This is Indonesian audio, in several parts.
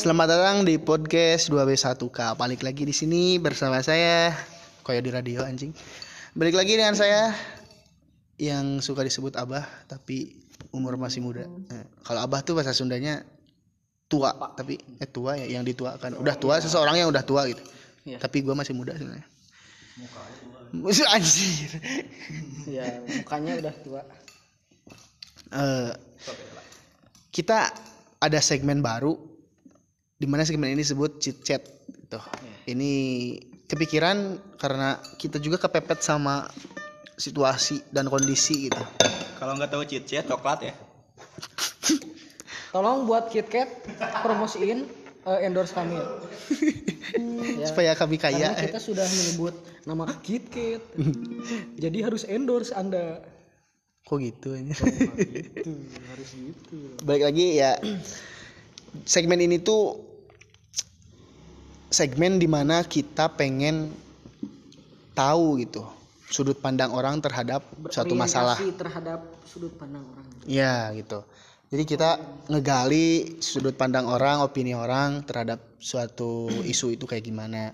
Selamat datang di podcast 2B1K. Balik lagi di sini bersama saya Koyo di radio anjing. Balik lagi dengan saya yang suka disebut Abah tapi umur masih muda. Eh, kalau Abah tuh bahasa Sundanya tua, tapi eh tua ya yang dituakan. Udah tua seseorang yang udah tua gitu. Iya. Tapi gua masih muda sebenarnya. Musuh anjir. ya mukanya udah tua Eh, kita ada segmen baru di mana segmen ini disebut chit chat gitu. Ini kepikiran karena kita juga kepepet sama situasi dan kondisi gitu. Kalau nggak tahu cheat sheet coklat ya. tolong buat KitKat promosiin eh, endorse kami ya. Ya, Supaya kami karena kaya. kita sudah menyebut nama KitKat jadi harus endorse anda Kok gitu ini? itu harus gitu Balik lagi ya segmen ini tuh segmen di mana kita pengen tahu gitu sudut pandang orang terhadap suatu masalah. Terhadap sudut pandang orang Ya gitu. Jadi kita ngegali sudut pandang orang, opini orang terhadap suatu isu itu kayak gimana.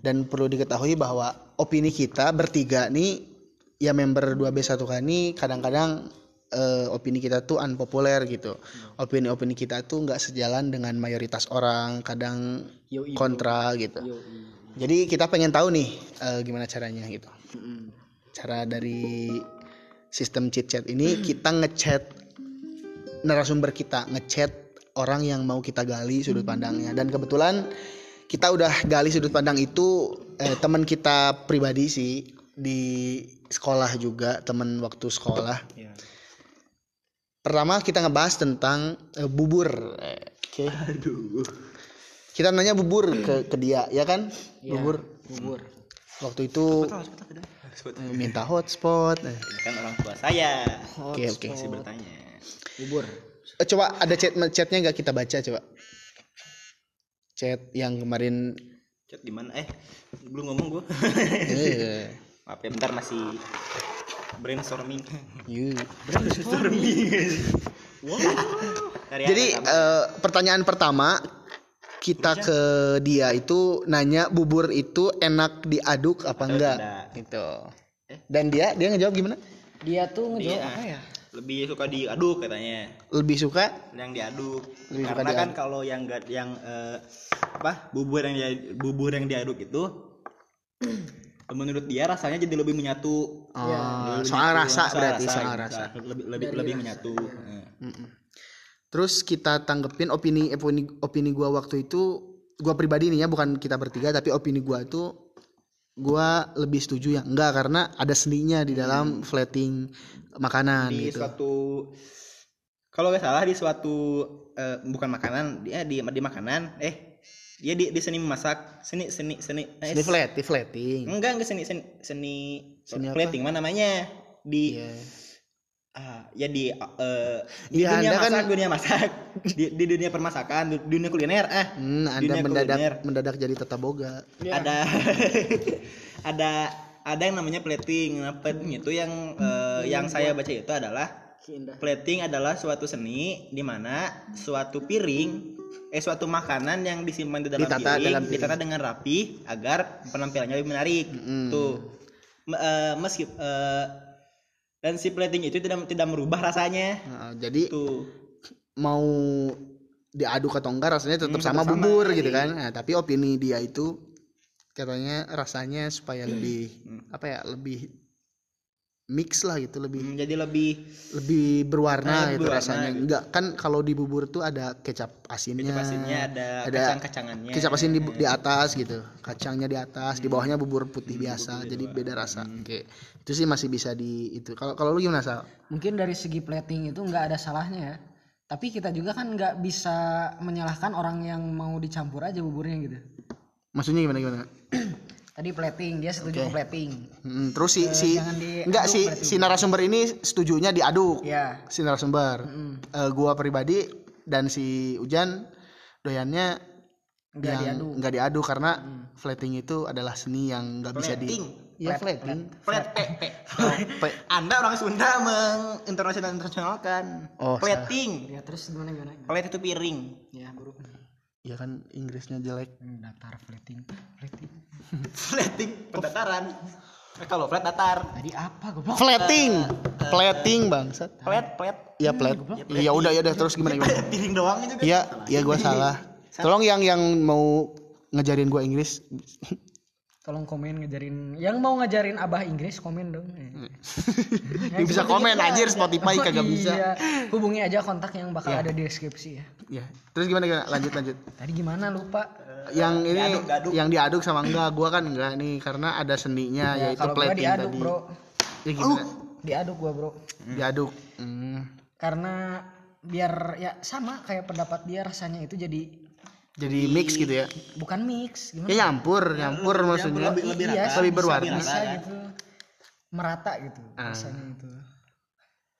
Dan perlu diketahui bahwa opini kita bertiga nih ya member 2B1K ini kadang-kadang eh, opini kita tuh unpopuler gitu. Opini-opini kita tuh nggak sejalan dengan mayoritas orang, kadang Yoi, kontra gitu. Jadi kita pengen tahu nih eh, gimana caranya gitu. Cara dari sistem chit chat ini kita ngechat narasumber kita, ngechat orang yang mau kita gali sudut pandangnya. Dan kebetulan kita udah gali sudut pandang itu eh, teman kita pribadi sih di sekolah juga, teman waktu sekolah. Iya. Pertama kita ngebahas tentang eh, bubur. Oke. Aduh. Kita nanya bubur ke ke dia, ya kan? Bubur. bubur Waktu itu minta hotspot. eh. Kan orang tua saya. Oke oke. Masih bertanya. bubur Eh, coba ada chat chatnya nggak kita baca coba. Chat yang kemarin. Chat di mana? Eh, belum ngomong gua. eh, Maaf ya, bentar masih brainstorming. you. brainstorming. wow. Dari Jadi eh, pertanyaan pertama kita ke dia itu nanya bubur itu enak diaduk apa Atau enggak tidak. gitu. Dan dia dia ngejawab gimana? dia tuh ngejawab Dia apa ya lebih suka diaduk katanya. Lebih suka Yang diaduk. Lebih suka Karena kan diaduk. kalau yang enggak yang eh, apa? Bubur yang bubur yang diaduk itu menurut dia rasanya jadi lebih menyatu. Oh, Lebih soal menyatu. rasa berarti soal gitu. rasa. Lebih lebih lebih menyatu. Mm-mm. Terus kita tanggepin opini opini opini gua waktu itu gua pribadi nih ya bukan kita bertiga tapi opini gua itu gua lebih setuju yang enggak karena ada seninya di dalam flatting makanan di gitu. suatu kalau nggak salah di suatu eh, bukan makanan dia di di makanan eh dia di, di seni memasak seni seni seni eh, Seni flat, di flatting. enggak enggak seni seni seni, Seni apa? plating mana namanya di Iya. ah, ya di eh, di Iya, dunia Anda kan- masak dunia masak di, di dunia permasakan du- dunia kuliner ah Hmm, Anda Dunia mendadak kuliner. mendadak jadi tata boga. ada ada ada yang namanya plating nah plating itu yang eh, yang saya baca itu adalah. Plating adalah suatu seni di mana suatu piring eh suatu makanan yang disimpan di dalam Ditata piring dalam piring. ditata dengan rapi agar penampilannya lebih menarik. Mm. Tuh. Me- eh, meski eh, dan si plating itu tidak tidak merubah rasanya. Nah, jadi Tuh. mau diaduk atau enggak rasanya tetap Hmm, sama tetap sama, bubur iya. gitu kan. Nah, tapi opini dia itu katanya rasanya supaya lebih apa ya, lebih mix lah gitu, lebih Hmm, jadi lebih lebih berwarna Eh, gitu berwarna rasanya. gitu. Enggak kan kalau di bubur tuh ada kecap asinnya. kecap asinnya ada, ada kacang-kacangannya. Kecap asin di, di atas gitu. Kacangnya di atas, di bawahnya bubur putih biasa. Jadi beda rasa. Oke. Itu sih masih bisa di itu. Kalau kalau lu gimana, Sal? mungkin dari segi plating itu nggak ada salahnya ya tapi kita juga kan nggak bisa menyalahkan orang yang mau dicampur aja buburnya gitu Maksudnya gimana gimana? tadi plating dia setuju plating Hmm, terus si si jangan diaduk enggak si berarti. si narasumber ini setujunya diaduk. ya Si narasumber. Eh, gua pribadi dan si Ujan doyannya nggak yang diaduk nggak diaduk karena flatting itu adalah seni yang nggak bisa di Plating. ya flatting Flat P, P. Pe- Anda orang Sunda menginternasional internasionalkan. Oh, Plating. ya terus gimana gimana Plate itu piring. ya bro ya kan Inggrisnya jelek Hmm, datar flatting flatting Plating pendataran. Eh, kalau flat datar. tadi apa goblok flatting flatting bangsat Flat, flat. ya flat ya udah ya udah terus gimana gimana Piring doang juga. Iya, iya gue salah. Tolong yang yang mau ngajarin gue Inggris. Tolong komen ngajarin yang mau ngajarin abah Inggris komen dong Eh. Yang bisa komen anjir Spotify Oh, kagak bisa. iya. hubungi aja kontak yang bakal ada di deskripsi ya Ya. Terus gimana gimana? Lanjut lanjut. tadi gimana lupa Yang ini diaduk, diaduk. yang diaduk sama enggak? Gua kan enggak nih karena ada seninya ya, yaitu plating diaduk tadi. bro Ya gimana? diaduk gua bro Diaduk. Hmm. karena biar ya sama kayak pendapat dia rasanya itu jadi Jadi mix gitu ya. bukan mix gimana Ya nyampur, nyampur maksudnya. lebih- lebih iya, rata. Lebih bisa- berwarna. bisa gitu merata gitu Ah. rasanya itu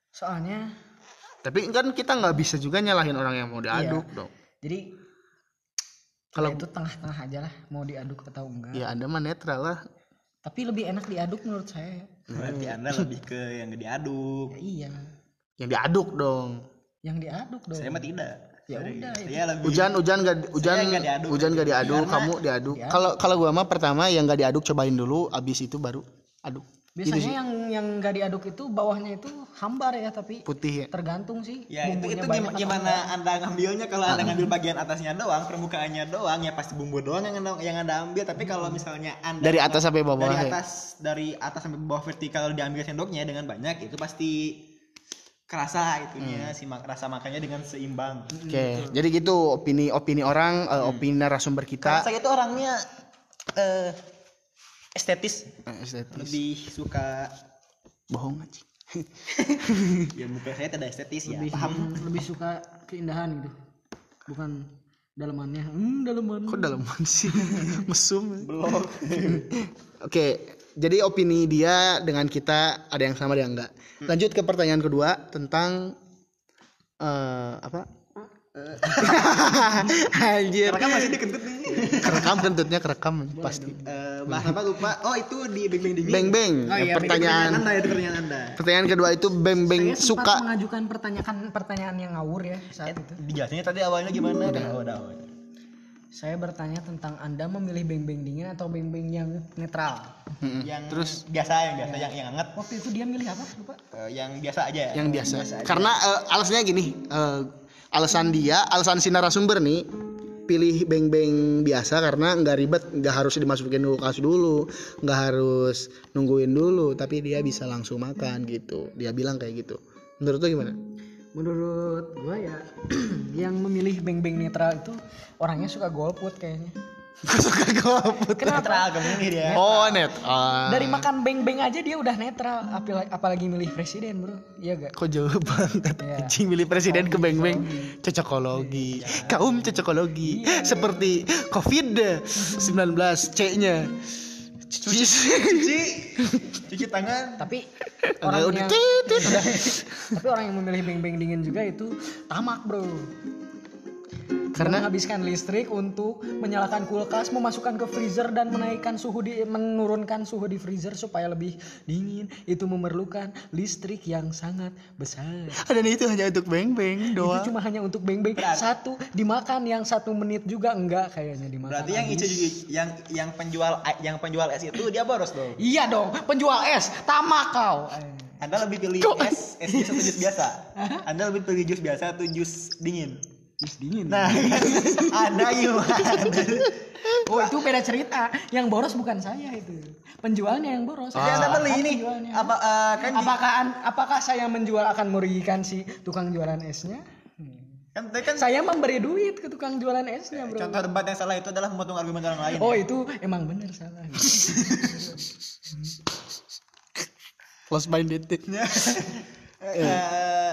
soalnya Tapi kan kita nggak bisa juga nyalahin orang yang mau diaduk dong. jadi Kalau ya itu tengah-tengah aja lah mau diaduk atau enggak ya Anda mah netral lah. tapi lebih enak diaduk menurut saya Berarti Anda lebih ke yang diaduk. ya iya Yang diaduk dong. yang diaduk dong Saya mah tidak. Ya udah itu. Saya lebih Hujan hujan gak hujan nggak diaduk. hujan gak diaduk, Karena- kamu diaduk. Kalau kalau gua mah pertama yang gak diaduk cobain dulu, abis itu baru aduk. biasanya yang yang nggak diaduk itu bawahnya itu hambar ya tapi Putih ya. tergantung sih Ya itu itu gimana, gimana anda ngambilnya kalau anda ngambil bagian atasnya doang permukaannya doang ya pasti bumbu doang yang anda, yang anda ambil tapi kalau misalnya anda Dari atas sampai bawah dari ya. atas dari atas sampai bawah vertikal diambil sendoknya dengan banyak itu pasti kerasa itunya si mak rasa makannya dengan seimbang. Oke, jadi gitu opini opini orang, eh, opini narasumber kita. saya itu orangnya eh, estetis. Eh, estetis. lebih suka Bohong aja. ya muka saya tidak estetis ya. Lebih paham. lebih suka keindahan gitu. Bukan dalamannya hmm dalaman Kok dalaman sih? Mesum. belum Oke, jadi opini dia dengan kita ada yang sama ada yang enggak. Lanjut ke pertanyaan kedua tentang eh apa? Anjir. karena kan masih dikentut nih. Kerekam kentutnya kerekam pasti. Eh, bahas apa lupa. Oh itu di beng beng dingin Beng beng. Oh iya, pertanyaan. Anda itu pertanyaan anda. Pertanyaan kedua itu beng beng saya suka. mengajukan pertanyaan pertanyaan yang ngawur ya saat itu. dijelasinnya tadi awalnya gimana? Udah udah saya bertanya tentang anda memilih beng-beng dingin atau beng-beng yang netral yang Terus biasa yang biasa yang yang hangat waktu itu dia milih apa lupa Eh, yang biasa aja ya yang biasa. Karena eh, alasannya gini, eh, alasan dia, alasan si narasumber nih pilih beng-beng biasa karena nggak ribet, nggak harus dimasukin kulkas dulu, nggak harus nungguin dulu, tapi dia bisa langsung makan gitu. Dia bilang kayak gitu. Menurut lo gimana? Menurut gua ya yang memilih beng-beng netral itu orangnya suka golput kayaknya. Suka golput. netral kemungkinan dia Oh net. Ah. dari makan beng-beng aja dia udah netral apalagi, apalagi milih presiden bro. Iya gak Kok jauh banget? Iya. Anjing milih presiden ke beng-beng. Cocokologi. Kaum cocokologi. Seperti COVID-19 C-nya Cuci. Cuci. Cuci tangan. Tapi orang yang tapi orang yang memilih beng-beng dingin juga itu tamak bro Karena- menghabiskan listrik untuk menyalakan kulkas, memasukkan ke freezer dan menaikkan suhu di menurunkan suhu di freezer supaya lebih dingin. Itu memerlukan listrik yang sangat besar. Dan itu hanya untuk beng-beng Itu doang cuma hanya untuk beng-beng satu dimakan yang satu menit juga enggak kayaknya dimakan. berarti yang itu juga yang yang penjual yang penjual es itu dia boros dong Iya dong, penjual es, tamak kau. Anda lebih pilih es es jus atau jus biasa anda lebih pilih jus biasa atau jus dingin Jus dingin. nah anda gimana Oh itu beda cerita. Yang boros bukan saya itu. Penjualnya yang boros. Jadi anda beli ini apa eh, kan di- Apakah an- apakah saya menjual akan merugikan si tukang jualan esnya? kan kan Saya memberi duit ke tukang jualan esnya, Bro. contoh debat yang salah itu adalah memotong argumen orang lain Oh, itu emang bener salah. Close minded eh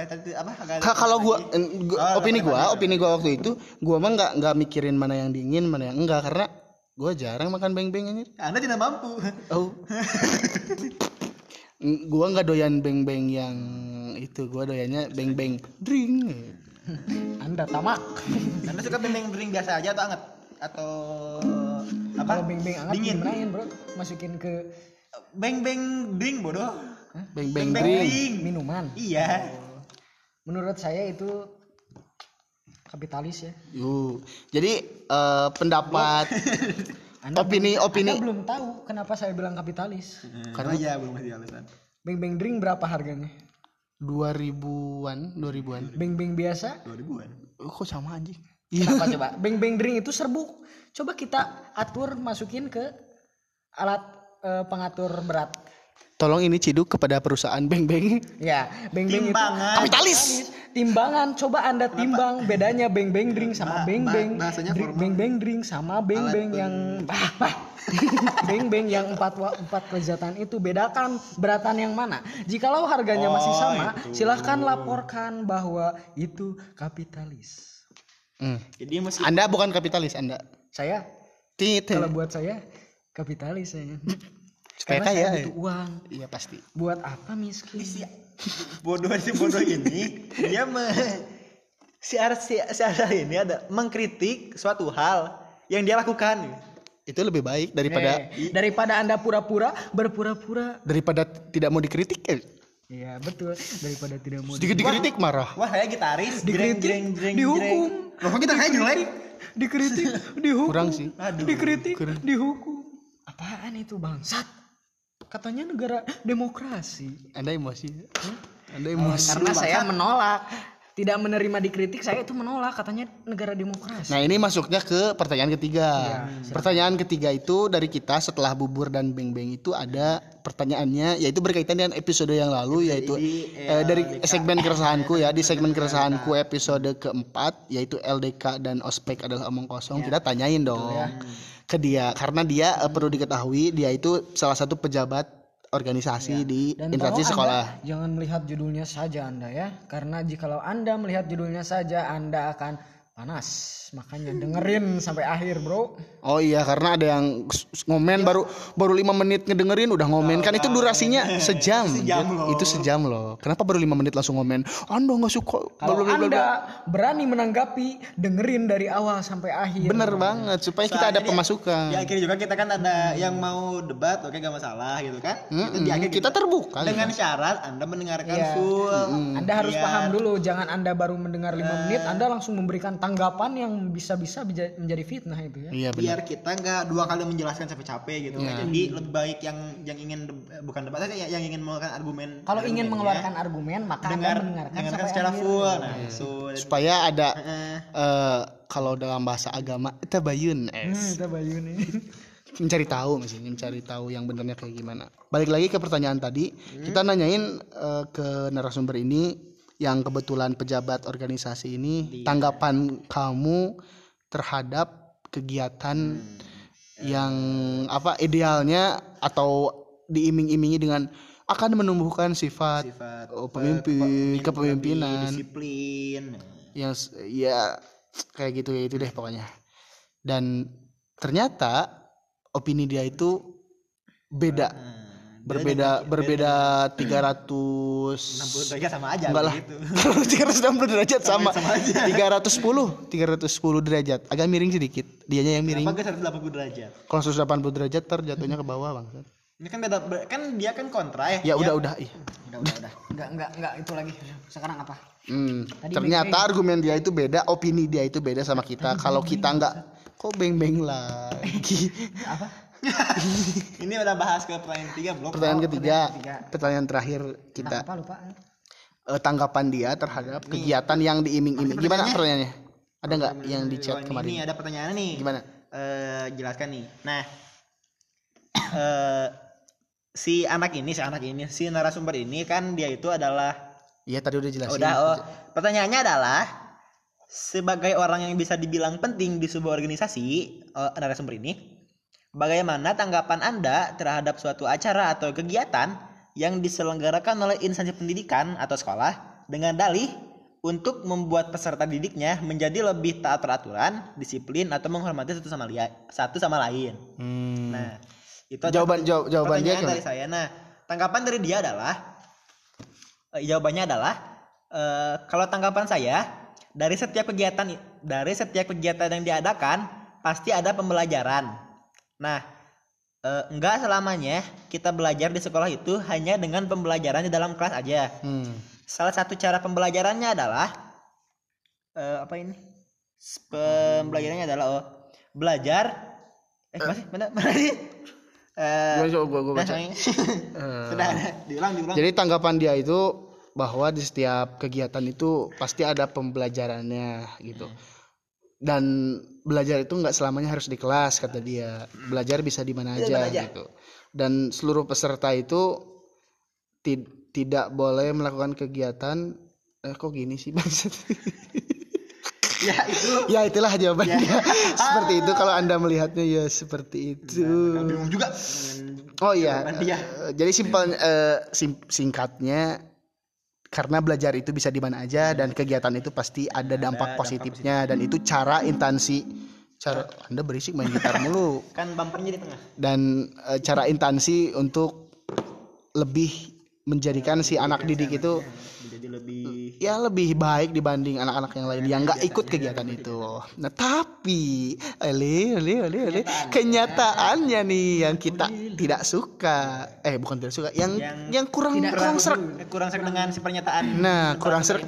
eh tadi apa kalau gua, gua- Oh, opini gua opini gua waktu itu gua mah nggak nggak mikirin mana yang dingin mana yang enggak karena gua jarang makan beng-beng ini anda tidak mampu oh gua nggak doyan beng-beng yang itu gua doyannya beng-beng drink Anda tamak. anda suka beng drink biasa aja atau anget atau Apa? Kalau beng-beng anget Dingin. dimenain, Bro. Masukin ke Beng beng drink bodoh. Beng beng Beng drink. drink. minuman. Iya. Menurut saya itu kapitalis ya. Yuh. Jadi eh, pendapat opini opini Anda belum tahu kenapa saya bilang kapitalis. Karena iya belum ngasih alasan. Beng-beng drink berapa harganya? 2000-an, 2000-an. Beng-beng biasa? 2000-an. Oh, kok sama anjing? Kenapa coba? Beng-beng drink itu serbuk. Coba kita atur masukin ke alat eh, pengatur berat. Tolong ini ciduk kepada perusahaan Beng Beng. Ya, beng-beng itu Timbangan. Kapitalis. timbangan. Coba Anda timbang bedanya beng-beng drink sama Ba- beng-beng. bahasanya drink-. Beng-beng drink sama beng-beng yang bah, bah. beng-beng yang empat wa- empat kelezatan itu bedakan beratan yang mana. Jikalau harganya masih Oh, sama, itu. silahkan laporkan bahwa itu kapitalis. Hmm. Jadi masih Anda bukan kapitalis, Anda. Saya kalau buat saya kapitalis saya. Supaya Karena kaya. saya ya? butuh uang. Iya pasti. Buat apa miskin? bodoh si bodoh ini dia me, si Ar si, si Ar ini ada mengkritik suatu hal yang dia lakukan. Itu lebih baik daripada Eh, daripada Anda pura-pura berpura-pura. daripada tidak mau dikritik. Eh, Iya, betul. Daripada tidak mau sedikit dikritik marah. Wah saya gitaris, dikritik, jreng, jreng, jreng, dihukum. Loh kita kayak jelek? Dikritik, dihukum. Kurang sih. Aduh. Dikritik, dihukum. Apaan itu bangsat? Katanya negara demokrasi. Anda emosi. Anda emosi. Karena saya menolak. Tidak menerima dikritik, saya itu menolak. Katanya negara demokrasi. Nah ini masuknya ke pertanyaan ketiga. Iya, pertanyaan ketiga itu dari kita setelah bubur dan beng beng itu ada pertanyaannya yaitu berkaitan dengan episode yang lalu yaitu eh, dari segmen keresahanku ya di segmen keresahanku episode keempat yaitu LDK dan ospek adalah omong kosong kita tanyain dong ke dia karena dia eh, perlu diketahui dia itu salah satu pejabat organisasi di Dan instansi sekolah. Anda jangan melihat judulnya saja Anda ya. Karena jikalau Anda melihat judulnya saja Anda akan panas. Makanya dengerin sampai akhir, Bro. Oh iya karena ada yang ngomen baru baru lima menit ngedengerin udah ngomen kan itu durasinya sejam. Sejam loh. Itu sejam loh. Kenapa baru lima menit langsung ngomen? Anda nggak suka. Kalau bla, bla, bla, bla. Anda berani menanggapi, dengerin dari awal sampai akhir. Bener banget supaya kita ada pemasukan. Di akhir juga kita kan ada yang mau debat, oke gak masalah gitu kan? Mm-mm, Itu di akhir kita gitu. terbuka. dengan syarat Anda mendengarkan Iya. full. Anda harus Biar- paham dulu, jangan Anda baru mendengar lima Eh. menit, Anda langsung memberikan tanggapan yang bisa-bisa menjadi fitnah itu ya. Iya benar. biar kita nggak dua kali menjelaskan sampai capek gitu. Iya. Jadi lebih baik yang yang ingin eh, bukan debat aja yang ingin mengeluarkan argumen. Kalau ingin mengeluarkan argumen, maka dengar Anda mendengarkan dengarkan sampai secara akhir. full. Nah, so Supaya ada eh, eh, kalau dalam bahasa agama tabayun Hmm, es. kita Bayu nih. mencari tahu misalnya mencari tahu yang benernya kayak gimana. Balik lagi ke pertanyaan tadi, kita nanyain eh, ke narasumber ini yang kebetulan pejabat organisasi ini tanggapan kamu terhadap kegiatan yang apa idealnya atau diiming-imingi dengan akan menumbuhkan sifat, sifat oh, pemimpin, lebih kepemimpinan. disiplin. yang ya kayak gitu ya itu deh pokoknya. Dan ternyata opini dia itu beda. Nah, berbeda berbeda 60 300 derajat sama aja enggak lah gitu. 360 derajat sama, sama aja. 310 310 derajat agak miring sedikit dianya yang miring Kenapa ke 180 derajat? kalau 180 derajat ter jatuhnya ke bawah bang Ini kan beda kan dia kan kontra ya ya. udah udah iya. Udah, udah, udah. Enggak, enggak, enggak itu lagi. Sekarang apa? Hmm, Tadi ternyata beng-beng. argumen dia itu beda opini dia itu beda sama kita kalau kita nggak kok beng-beng lagi Apa? Ini udah bahas ke pertanyaan ketiga belum? pertanyaan Oh, ketiga pertanyaan ketiga. pertanyaan terakhir kita Apa lupa? eh, tanggapan dia terhadap kegiatan yang diiming-iming. Gimana pertanyaannya? Ada nggak yang di chat Oh, ini, kemarin? Ini ada pertanyaan nih. Gimana? Eh, jelaskan nih. Nah, eh si anak ini, si anak ini, si narasumber ini kan dia itu adalah Iya tadi udah jelasin. udah oh, pertanyaannya adalah sebagai orang yang bisa dibilang penting di sebuah organisasi eh, narasumber ini bagaimana tanggapan Anda terhadap suatu acara atau kegiatan yang diselenggarakan oleh instansi pendidikan atau sekolah dengan dalih untuk membuat peserta didiknya menjadi lebih taat peraturan, disiplin atau menghormati satu sama lia- satu sama lain. Hmm. Nah, itu Jawaban jawab, jawaban dia dari saya. Nah, tanggapan dari dia adalah eh, jawabannya adalah eh, kalau tanggapan saya dari setiap kegiatan dari setiap kegiatan yang diadakan pasti ada pembelajaran. Nah, eh, enggak selamanya kita belajar di sekolah itu hanya dengan pembelajaran di dalam kelas aja. Hmm. Salah satu cara pembelajarannya adalah eh, apa ini? Pembelajarannya adalah oh, belajar eh masih mana mana sih? Eh, Gua coba gua, gua nah, baca. Eh, Sudah ada, diulang diulang. Jadi tanggapan dia itu bahwa di setiap kegiatan itu pasti ada pembelajarannya gitu. Dan belajar itu nggak selamanya harus di kelas kata dia. Belajar bisa di mana aja, aja. gitu. Dan seluruh peserta itu ti- tidak boleh melakukan kegiatan eh kok gini sih Bangsat? ya itu ya itulah jawabannya. seperti itu kalau Anda melihatnya ya seperti itu. bingung juga. Oh iya. Eh, jadi simpel eh, sim- singkatnya karena belajar itu bisa di mana aja dan kegiatan itu pasti ada dampak dampak positifnya. dan itu cara intansi. Cara Anda berisik main gitar mulu. Kan bumpernya di tengah. dan eh, cara intansi untuk lebih menjadikan si anak didik itu Jadi lebih ya lebih baik dibanding anak-anak yang lain yang nggak ikut kegiatan itu. Nah tapi, ele, ele, ele, ele, kenyataannya nih yang kita tidak suka, eh bukan tidak suka, yang Yang yang kurang kurang serak. kurang serak dengan si pernyataan. Nah, kurang serak.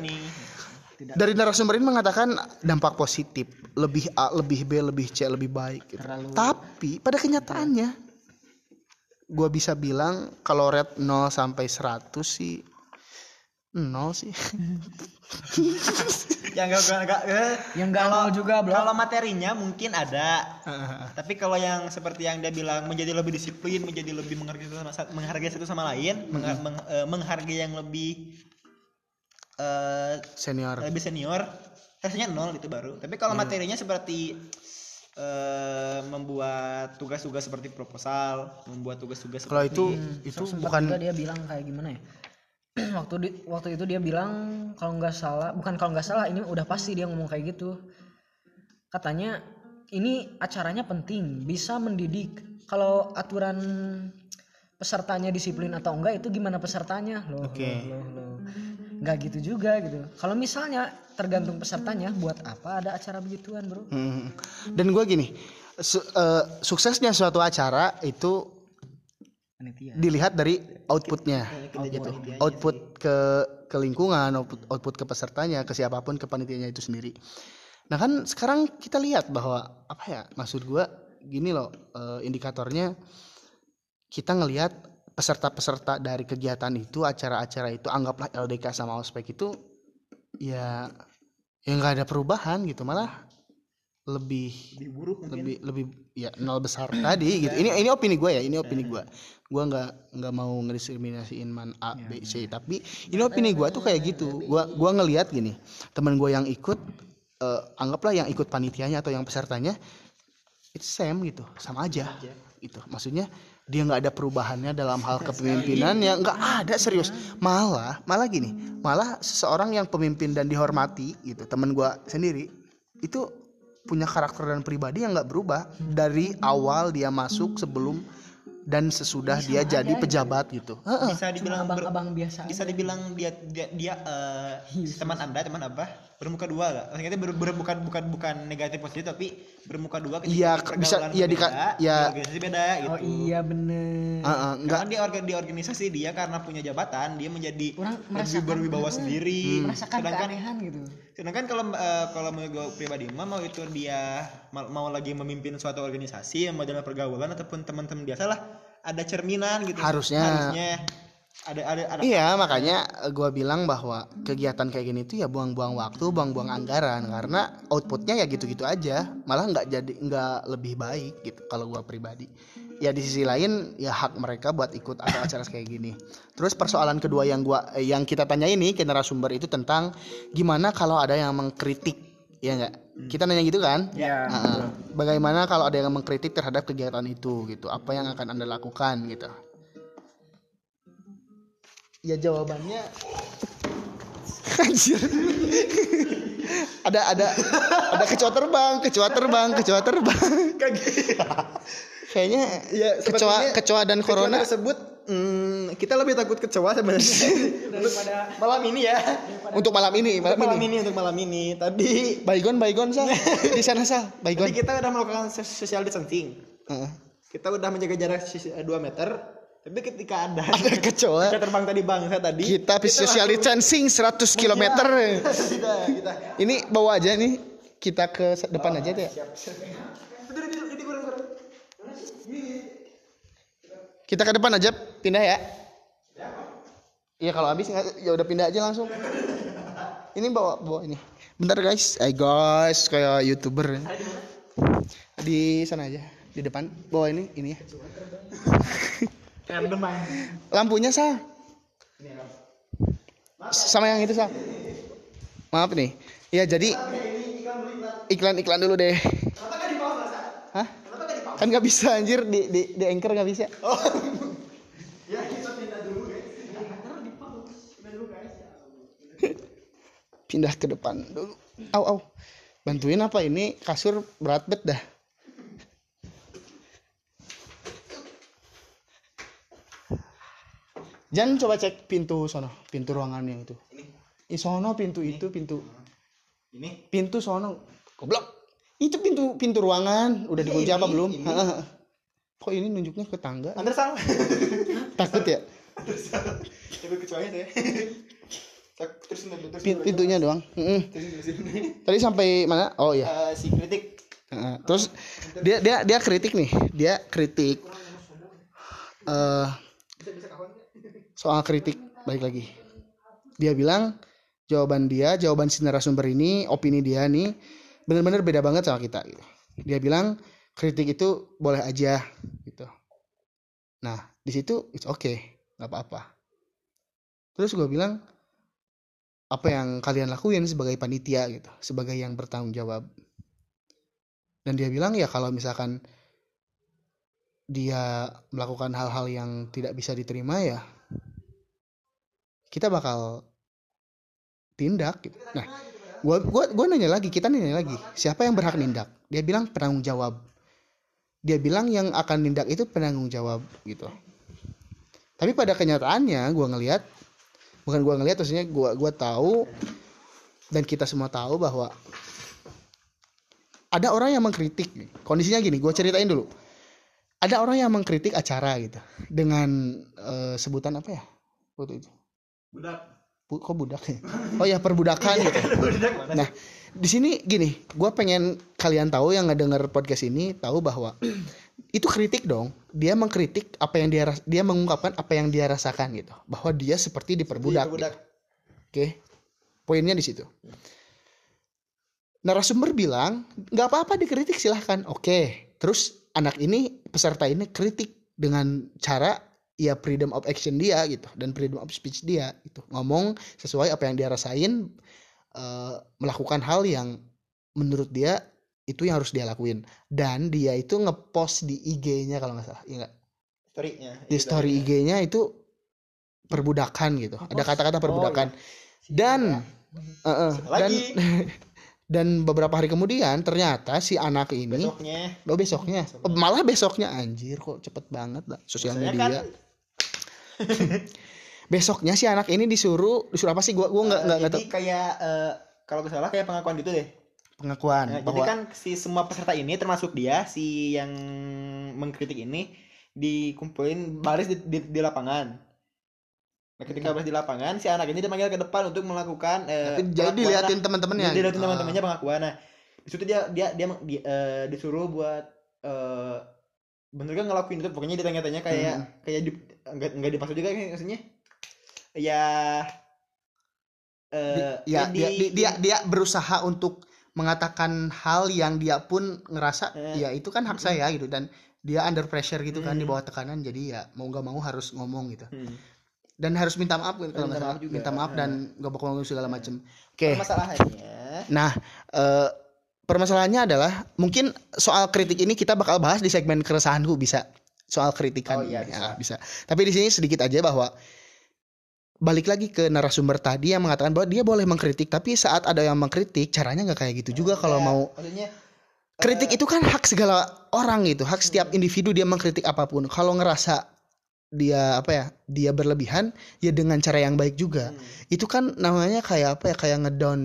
Dari narasumber ini mengatakan dampak positif, lebih A, lebih B, lebih C, lebih baik. Gitu. Tapi pada kenyataannya, gue bisa bilang kalau rate 0 sampai 100 sih 0 sih. Yang enggak enggak enggak eh, Yang enggak nol juga, Bro. Kalau materinya mungkin ada. Tapi kalau yang seperti yang dia bilang menjadi lebih disiplin, menjadi lebih menghargai satu sama, menghargai satu sama lain, mengha- meng- eh, menghargai yang lebih eh Senior. lebih senior, harusnya nol itu baru. Tapi kalau materinya seperti eh membuat tugas-tugas seperti proposal, membuat tugas-tugas Kalau seperti itu itu Sempat bukan juga dia bilang kayak gimana ya? Waktu di, waktu itu dia bilang kalau nggak salah bukan kalau nggak salah ini udah pasti dia ngomong kayak gitu. Katanya ini acaranya penting bisa mendidik. Kalau aturan pesertanya disiplin atau enggak itu gimana pesertanya loh Oke. loh, loh, loh. nggak gitu juga gitu kalau misalnya tergantung pesertanya buat apa ada acara begituan bro Hmm. Dan gue gini, su- eh, suksesnya suatu acara itu dilihat dari outputnya, gitu. Output ke ke lingkungan, output, output ke pesertanya, ke siapa pun, ke panitianya itu sendiri. Nah kan sekarang kita lihat bahwa apa ya, maksud gue gini loh, eh, indikatornya kita ngelihat peserta-peserta dari kegiatan itu, acara-acara itu, anggaplah LDK sama ospek itu, ya ya nggak ada perubahan gitu, malah lebih lebih buruk mungkin. lebih lebih ya nol besar tadi gitu. Ini ini opini gue ya, ini opini gue. Gue nggak nggak mau ngediskriminasiin man A B C, tapi ini opini gue tuh kayak gitu. Gua gua ngelihat gini, teman gue yang ikut eh, anggaplah yang ikut panitianya atau yang pesertanya itu same gitu, sama aja gitu. Maksudnya dia nggak ada perubahannya dalam hal kepemimpinan ya nggak ada serius. Malah malah gini. Malah seseorang yang pemimpin dan dihormati gitu teman gua sendiri itu punya karakter dan pribadi yang nggak berubah. Dari awal dia masuk sebelum dan sesudah dia jadi pejabat gitu. Heeh. Bisa dibilang ber- abang-abang biasa bisa dibilang dia dia, dia eh, teman anda teman apa bermuka dua gak? Maksudnya ber, ber- bukan bukan bukan negatif positif tapi bermuka dua ketika Iya, bisa- iya, iya. di organisasi beda gitu. oh iya bener Heeh, nggak Karena di, orga- di organisasi dia karena punya jabatan dia menjadi Orang lebih berwibawa sendiri. merasakan Sedangkan keanehan gitu sedangkan kalau eh, kalau menurut gue pribadi mah mau itu dia mau, mau lagi memimpin suatu organisasi yang dalam pergaulan ataupun teman-teman biasa lah ada cerminan gitu. Harusnya. Harusnya ada ada ada Iya makanya gue bilang bahwa kegiatan kayak gini tuh ya buang-buang waktu, buang-buang anggaran karena outputnya ya gitu-gitu aja, malah nggak jadi nggak lebih baik gitu kalau gue pribadi. Ya di sisi lain ya hak mereka buat ikut atau acara kayak gini. Terus persoalan kedua yang gua eh, yang kita tanya ini ke narasumber itu tentang gimana kalau ada yang mengkritik, ya nggak? Kita nanya gitu kan? ya Nah, bagaimana kalau ada yang mengkritik terhadap kegiatan itu gitu? Apa yang akan anda lakukan gitu? Ya jawabannya Anjir. ada ada ada kecoa terbang, kecoa terbang, kecoa terbang. Kayaknya Ya, kecoa kecoa dan corona tersebut hmm, kita lebih takut kecoa sebenarnya daripada malam ini ya untuk malam ini, malam, malam ini. ini untuk malam ini tadi Baygon, baygon sah. Di sana sah, tadi baygon. kita udah melakukan social distancing Heeh. kita udah menjaga jarak sis- eh, 2 meter tapi ketika ada ada kecoa. kita terbang tadi bangsa tadi kita social distancing 100 km kita kita. Ini bawa aja nih kita ke depan aja tuh ya kita ke depan aja pindah ya. Iya kalau habis nggak- ya udah pindah aja langsung. Ini bawa bawa ini. Bentar guys. Eh guys kayak youtuber. Di sana aja di depan. Bawa ini ini ya lampunya sah sama yang itu sah maaf nih. Ya jadi iklan-iklan dulu deh. Hah? kan nggak bisa anjir. Di di, di anchor nggak bisa. Pindah ke depan dulu. Au au. Bantuin apa ini? Kasur berat bet dah Jangan coba cek pintu sono, pintu ruangan yang itu. Ini. sono pintu itu pintu ini pintu sono. Goblok. Itu pintu pintu ruangan udah dikunci apa belum? Heeh. Kok ini nunjuknya ke tangga? Anda salah Takut ya? tapi kecuali saya terus terus Pin- Pintunya doang. Mm-mm. terus Tadi sampai mana? Oh iya. Eh, si kritik Heeh. Terus dia dia dia kritik nih. Dia kritik eh soal kritik balik lagi. Dia bilang jawaban dia, jawaban si narasumber ini, opini dia nih bener-bener beda banget sama kita gitu. Dia bilang kritik itu boleh aja gitu. Nah, di situ it's okay, nggak apa-apa. Terus gue bilang apa yang kalian lakuin sebagai panitia gitu, sebagai yang bertanggung jawab dan dia bilang ya kalau misalkan dia melakukan hal-hal yang tidak bisa diterima ya kita bakal tindak gitu. Nah, gua gua gua nanya lagi, kita nanya lagi, siapa yang berhak nindak? Dia bilang penanggung jawab. Dia bilang yang akan nindak itu penanggung jawab gitu. Tapi pada kenyataannya gua ngelihat bukan gua ngelihat maksudnya gua gua tahu dan kita semua tahu bahwa ada orang yang mengkritik. Kondisinya gini, gue ceritain dulu. Ada orang yang mengkritik acara gitu dengan eh, sebutan apa ya waktu itu? Budak Bu- kok budak ya? Oh ya perbudakan gitu. budak mana Nah di sini gini, gue pengen kalian tahu yang ngedenger podcast ini tahu bahwa itu kritik dong. Dia mengkritik apa yang dia dia mengungkapkan apa yang dia rasakan gitu. Bahwa dia seperti diperbudak. gitu. Oke, poinnya di situ. Narasumber bilang nggak apa-apa dikritik silahkan. Oke, terus anak ini peserta ini kritik dengan cara ya freedom of action dia gitu dan freedom of speech dia gitu. Ngomong sesuai apa yang dia rasain eh, melakukan hal yang menurut dia itu yang harus dia lakuin. Dan dia itu ngepost di IG-nya kalau nggak salah ya nggak? storynya di story IG-nya itu perbudakan gitu. Ada kata-kata perbudakan. Dan eh, eh, dan dan beberapa hari kemudian ternyata si anak ini besoknya. Oh besoknya. Oh, malah besoknya. Anjir kok cepet banget lah sosial media. kan besoknya si anak ini disuruh disuruh apa sih? Gua gua nggak eh, nggak jadi tahu kayak eh, kalau salah kayak pengakuan gitu deh. Pengakuan Nah, jadi bahwa kan si semua peserta ini termasuk dia si yang mengkritik ini dikumpulin baris di, di, di lapangan. Nah, ketika baris di lapangan si anak ini dipanggil ke depan untuk melakukan eh, jadi diliatin teman-temannya Dia diliatin gitu. teman-temannya pengakuan. Nah, di situ dia dia dia, di- eh, disuruh buat eh bener kan ngelakuin itu pokoknya ditanya-tanya kayak Hmm. kayak di, enggak enggak dipaksa juga kan maksudnya. Ya eh Di- ya di- dia, dia dia dia berusaha untuk mengatakan hal yang dia pun ngerasa Eh. ya itu kan hak saya gitu dan dia under pressure gitu kan Hmm. di bawah tekanan jadi ya mau nggak mau harus ngomong gitu Hmm. Dan harus minta maaf gitu kalau Minta maaf juga. minta maaf dan gak ngomong segala macem. Oke. Permasalahannya. Nah eh, permasalahannya adalah mungkin soal kritik ini kita bakal bahas di segmen keresahanku bisa. Soal kritikan. Oh, iya, ini. bisa. Ya, bisa. Tapi di sini sedikit aja bahwa balik lagi ke narasumber tadi yang mengatakan bahwa dia boleh mengkritik tapi saat ada yang mengkritik caranya nggak kayak gitu juga kalau Ya, mau. Maksudnya kritik itu kan hak segala orang gitu hak setiap individu dia mengkritik apa pun. Kalau ngerasa dia apa ya dia berlebihan ya dengan cara yang baik juga hmm, itu kan namanya kayak apa ya kayak ngedown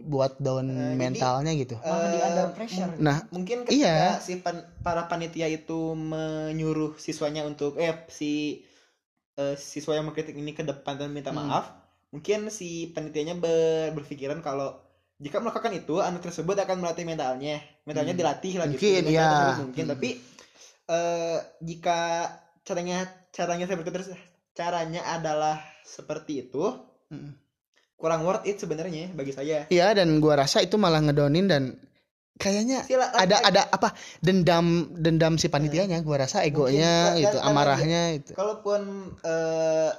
buat down jadi, mentalnya gitu malah dia Eh, under pressure nah mungkin ketika Iya. si pan- para panitia itu menyuruh siswanya untuk eh si eh, siswa yang mengkritik ini ke depan dan minta Hmm. maaf mungkin si panitianya ber- berpikiran kalau jika melakukan itu anak tersebut akan melatih mentalnya mentalnya Hmm. dilatih lagi Mungkin, Dengan ya. mungkin Hmm. tapi eh, jika caranya caranya seperti terus caranya adalah seperti itu. Mm. kurang worth it sebenarnya bagi saya. Iya dan gua rasa itu malah ngedonin dan kayaknya Sila- ada ada apa dendam dendam si panitianya gua rasa egonya Mungkin, itu dan- dan amarahnya itu. Kalaupun eh,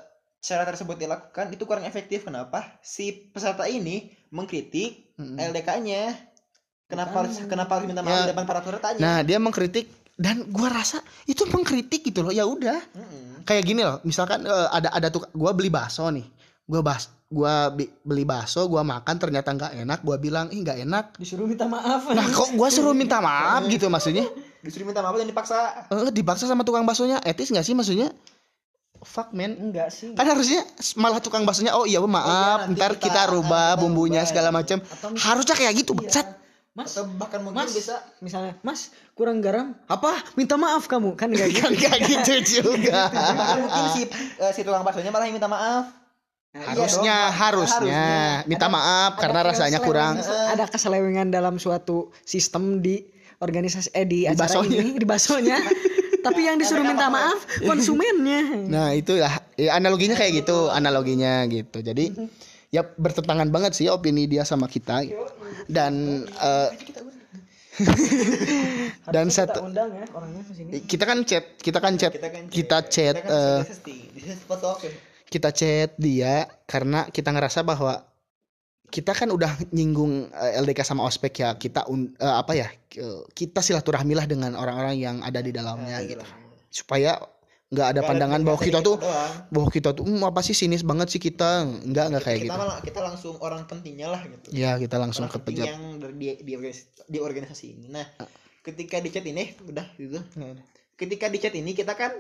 cara tersebut dilakukan itu kurang efektif. Kenapa? Si peserta ini mengkritik Mm-mm. LDK-nya kenapa harus kenapa harus minta Ya. maaf di depan para pesertanya? Nah dia mengkritik dan gua rasa itu mengkritik gitu loh ya udah. Mm-mm. kayak gini loh misalkan eh, ada ada tuh gua beli bakso nih. Gua bas gua bi- beli bakso gua makan ternyata nggak enak gua bilang ih nggak enak. Disuruh minta maaf. Nah kok gua suruh minta maaf gitu maksudnya? Disuruh minta maaf dan dipaksa. Eh dipaksa sama tukang baksonya. Etis nggak sih maksudnya? Fuck man. Enggak sih. Kan harusnya malah tukang baksonya oh iya maaf nanti ntar kita- kita, rubah kita bumbunya segala macam harusnya kayak gitu Iya. bangsat mas atau bahkan mungkin mas bisa misalnya mas kurang garam. Apa? Minta maaf kamu. Kan enggak gitu. Kayak gitu juga. Bahkan mungkin si eh, si tukang baksonya malah yang minta maaf. Nah, harusnya dong, harusnya. Minta Ada- maaf karena Ada rasanya keselewengan- kurang ada keselewengan dalam suatu sistem di organisasi eh di, acara baksonya. ini di baksonya. Tapi yang disuruh minta maaf konsumennya. Nah itu ya, ya analoginya kayak gitu analoginya gitu. Jadi ya bertentangan banget sih opini dia sama kita. Dan eh, dan satu undang ya orangnya ke sini kita kan chat kita kan chat kita kan kita chat. kita kan chat dia karena kita ngerasa bahwa kita kan udah nyinggung eh, LDK sama ospek ya. Kita un- eh, apa ya kita silaturahmilah dengan orang-orang yang ada di dalamnya gitu. supaya nggak ada pandangan bahwa kita tuh bahwa kita tuh "Hmm, apa sih sinis banget sih kita? Nggak nggak kayak kita gitu. malah kita langsung orang pentingnya lah gitu. Ya kita langsung orang ke penting pejabat yang di, di, organisasi, di organisasi ini. Nah ketika di chat ini udah gitu. Ketika di chat ini kita kan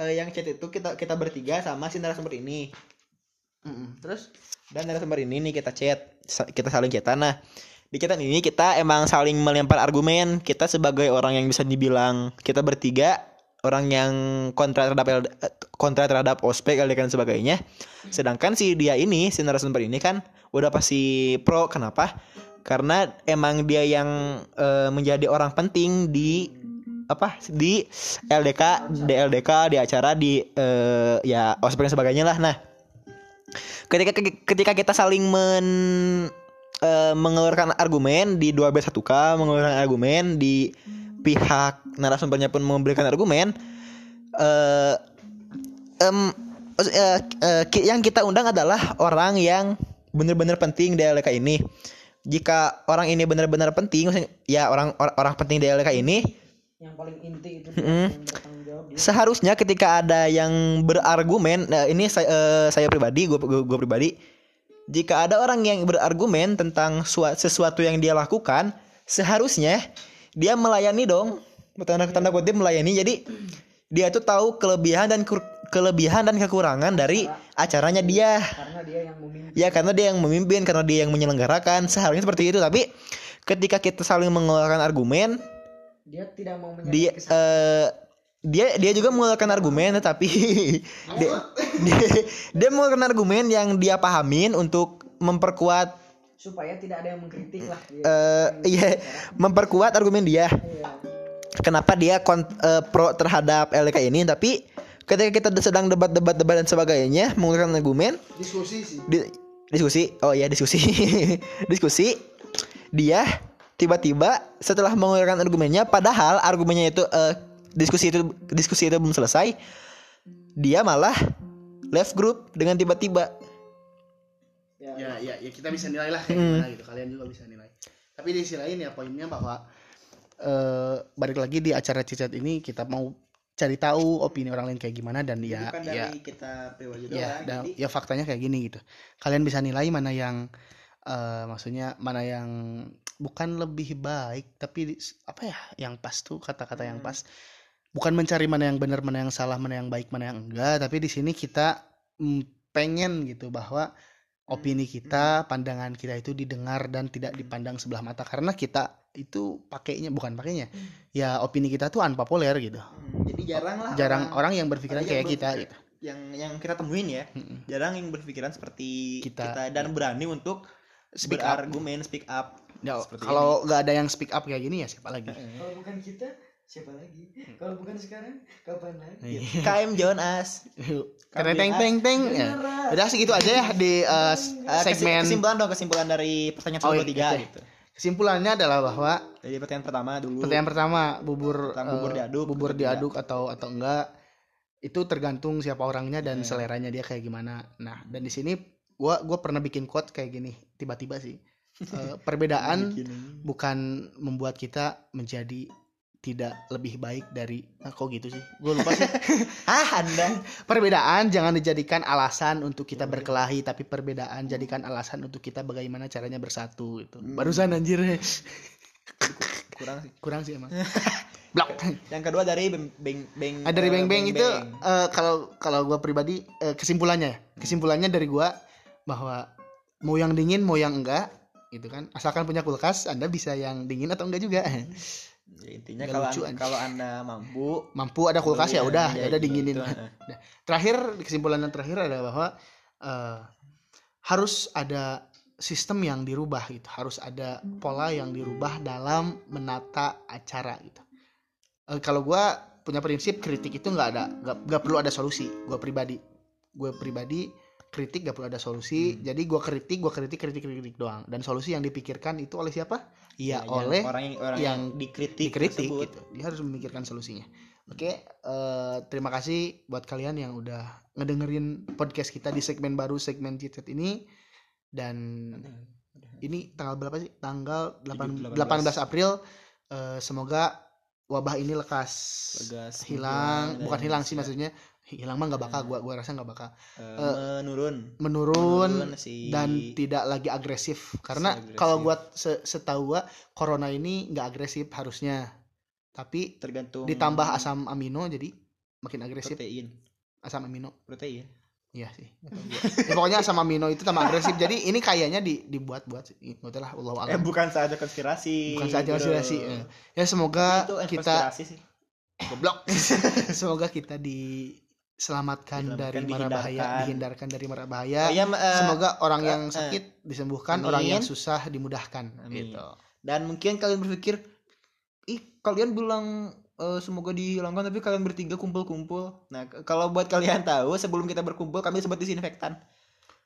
eh, yang chat itu kita kita bertiga sama si narasumber ini. Terus dan narasumber ini nih kita chat kita saling chatan. Nah di chatan ini kita emang saling melempar argumen. Kita sebagai orang yang bisa dibilang kita bertiga orang yang kontra terhadap kontra terhadap ospek LDK dan sebagainya. Sedangkan si dia ini si narasumber ini kan udah pasti pro. Kenapa? Karena emang dia yang eh, menjadi orang penting di apa di LDK di LDK di acara di eh, ya ospek dan sebagainya lah. Nah ketika ketika kita saling men eh, mengeluarkan argumen di 2B1K mengeluarkan argumen di pihak narasumbernya pun memberikan argumen eh em, eh, eh, ki- yang kita undang adalah orang yang benar-benar penting di LDK ini. Jika orang ini benar-benar penting ya orang or- orang penting di LDK ini yang paling inti itu jawab dia seharusnya ketika ada yang berargumen nah ini saya eh, saya pribadi gue gue pribadi jika ada orang yang berargumen tentang sua- sesuatu yang dia lakukan seharusnya dia melayani dong. Tanda tanda kutip melayani. Jadi dia tuh tahu kelebihan dan kur- kelebihan dan kekurangan dari acaranya dia. Karena dia yang memimpin. Ya karena dia yang memimpin karena dia yang menyelenggarakan. Seharusnya seperti itu. Tapi ketika kita saling mengeluarkan argumen dia tidak mau dia eh, dia dia juga mengeluarkan argumen tetapi dia, dia, dia mengeluarkan argumen yang dia pahamin untuk memperkuat supaya tidak ada yang mengkritik lah eh iya. Memperkuat argumen dia. Iya. kenapa dia kon, eh, pro terhadap LDK ini tapi ketika kita sedang debat-debat debat dan sebagainya mengeluarkan argumen diskusi sih. di- diskusi? Oh iya diskusi. Diskusi dia tiba-tiba setelah mengeluarkan argumennya padahal argumennya itu eh, diskusi itu diskusi itu belum selesai dia malah left group dengan tiba-tiba ya ya ya. kita bisa nilai lah kayak Hmm. gimana gitu. Kalian juga bisa nilai. Tapi di sisi lain ya poinnya bahwa eh balik lagi di acara cicat ini kita mau cari tahu opini orang lain kayak gimana dan ya ya kita pribadi ya dan ya faktanya kayak gini gitu. Kalian bisa nilai mana yang eh maksudnya mana yang bukan lebih baik tapi apa ya yang pas tuh kata-kata yang Hmm. pas. Bukan mencari mana yang benar mana yang salah mana yang baik mana yang enggak tapi di sini kita mm, pengen gitu bahwa opini kita pandangan kita itu didengar dan tidak dipandang sebelah mata. Karena kita itu pakainya bukan pakainya ya opini kita tuh unpopular gitu. Hmm, jadi jarang lah jarang orang orang yang berpikiran yang kayak kita berpikir- gitu. yang yang kita temuin ya jarang yang berpikiran seperti Kita. kita, dan berani untuk Speak up. berargumen speak up Ya, kalau nggak ada yang speak up kayak gini ya siapa lagi? Kalau bukan kita, siapa lagi? Kalau bukan sekarang, kapan lagi? Iya. KM Jonas Teng teng teng teng. Ya. Udah segitu aja ya di uh, Eh, kesi- segmen kesimpulan dong kesimpulan dari pertanyaan Oh, iya, tiga oke. gitu kesimpulannya adalah bahwa jadi pertanyaan pertama dulu pertanyaan pertama bubur Tentang bubur diaduk bubur diaduk atau atau enggak itu tergantung siapa orangnya dan Hmm. seleranya dia kayak gimana. Nah, dan di sini gua gua pernah bikin quote kayak gini tiba-tiba sih. Eh, perbedaan bukan membuat kita menjadi tidak lebih baik dari nah, kok gitu sih? Gue lupa sih. Ah anda. Perbedaan jangan dijadikan alasan untuk kita berkelahi tapi perbedaan jadikan alasan untuk kita bagaimana caranya bersatu gitu. Hmm. barusan anjir. Kurang sih. Kurang sih emang. Blok. Yang kedua dari beng beng beng Ah, dari eh, beng beng itu Beng. eh, kalau kalau gue pribadi eh, kesimpulannya. Kesimpulannya dari gue bahwa mau yang dingin mau yang enggak gitu kan. Asalkan punya kulkas anda bisa yang dingin atau enggak juga Ya, intinya Nggak kalau lucu, anda, anjing. kalau anda mampu mampu ada kulkas ya Iya, udah ya udah gitu, dinginin gitu. Nah, terakhir kesimpulan yang terakhir adalah bahwa eh, harus ada sistem yang dirubah gitu harus ada pola yang dirubah dalam menata acara gitu Eh, kalau gua punya prinsip kritik itu nggak ada nggak perlu ada solusi gue pribadi gue pribadi kritik gak perlu ada solusi Hmm. jadi gua kritik gua kritik kritik kritik doang dan solusi yang dipikirkan itu oleh siapa ya, yang oleh orang yang orang yang yang dikritik, dikritik tersebut. gitu. Dia harus memikirkan solusinya. Oke, eh, terima kasih buat kalian yang udah ngedengerin podcast kita di segmen baru segmen Cicet ini dan ini tanggal berapa sih? Tanggal 8, 18. 18 April. Eh, semoga wabah ini lekas Legas, hilang, bukan hilang sih maksudnya hilang mah nggak bakal gua gua rasa nggak bakal. Eh, eh, menurun. menurun Menurun si- dan tidak lagi agresif. Karena agresif. kalau buat se setahu gua corona ini nggak agresif harusnya. Tapi tergantung ditambah asam amino jadi makin agresif. Protein. Asam amino. Protein. Iya sih. Ya, pokoknya asam amino itu tambah agresif. Jadi ini kayaknya di dibuat buat sih. Nggak tahu lah Allah eh alam. bukan saja konspirasi bukan saja konspirasi eh. ya semoga itu eh, kita sih? Goblok. Semoga kita Diselamatkan, dari mara bahaya dihindarkan. dari mara bahaya Oh, iya, eh, semoga orang eh, yang eh. sakit disembuhkan Amin. orang yang susah dimudahkan Amin. gitu dan mungkin kalian berpikir ih kalian bilang eh, semoga dihilangkan tapi kalian bertiga kumpul-kumpul nah kalau buat kalian tahu sebelum kita berkumpul kami sempat disinfektan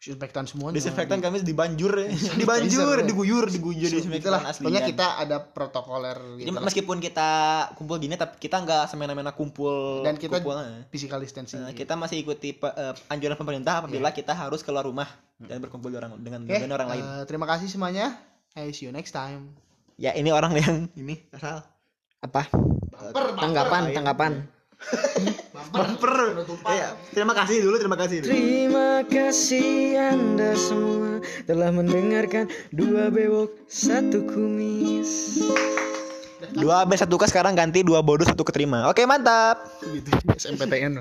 disinfektan semua disinfektan kami dibanjur Bisa dibanjur dibanjur. diguyur diguyur itulah disinfektan pokoknya aslinya. Kita ada protokoler jadi gitu lah. meskipun kita kumpul gini tapi kita nggak semena-mena kumpul dan kita kumpul, eh. physical distancing Eh, kita masih ikuti pe- eh, anjuran pemerintah apabila kita harus keluar rumah dan berkumpul dengan dengan, Oke, dengan orang lain. eh, terima kasih semuanya. Hey see you next time. Ya ini orang yang ini. Asal Apa? Tanggapan, tanggapan. Bumper. Iya, terima kasih dulu terima kasih dulu. Terima kasih Anda semua telah mendengarkan dua bewok satu kumis. dua B satu K sekarang ganti dua bodoh satu keterima. Oke mantap. Gitu SMPTN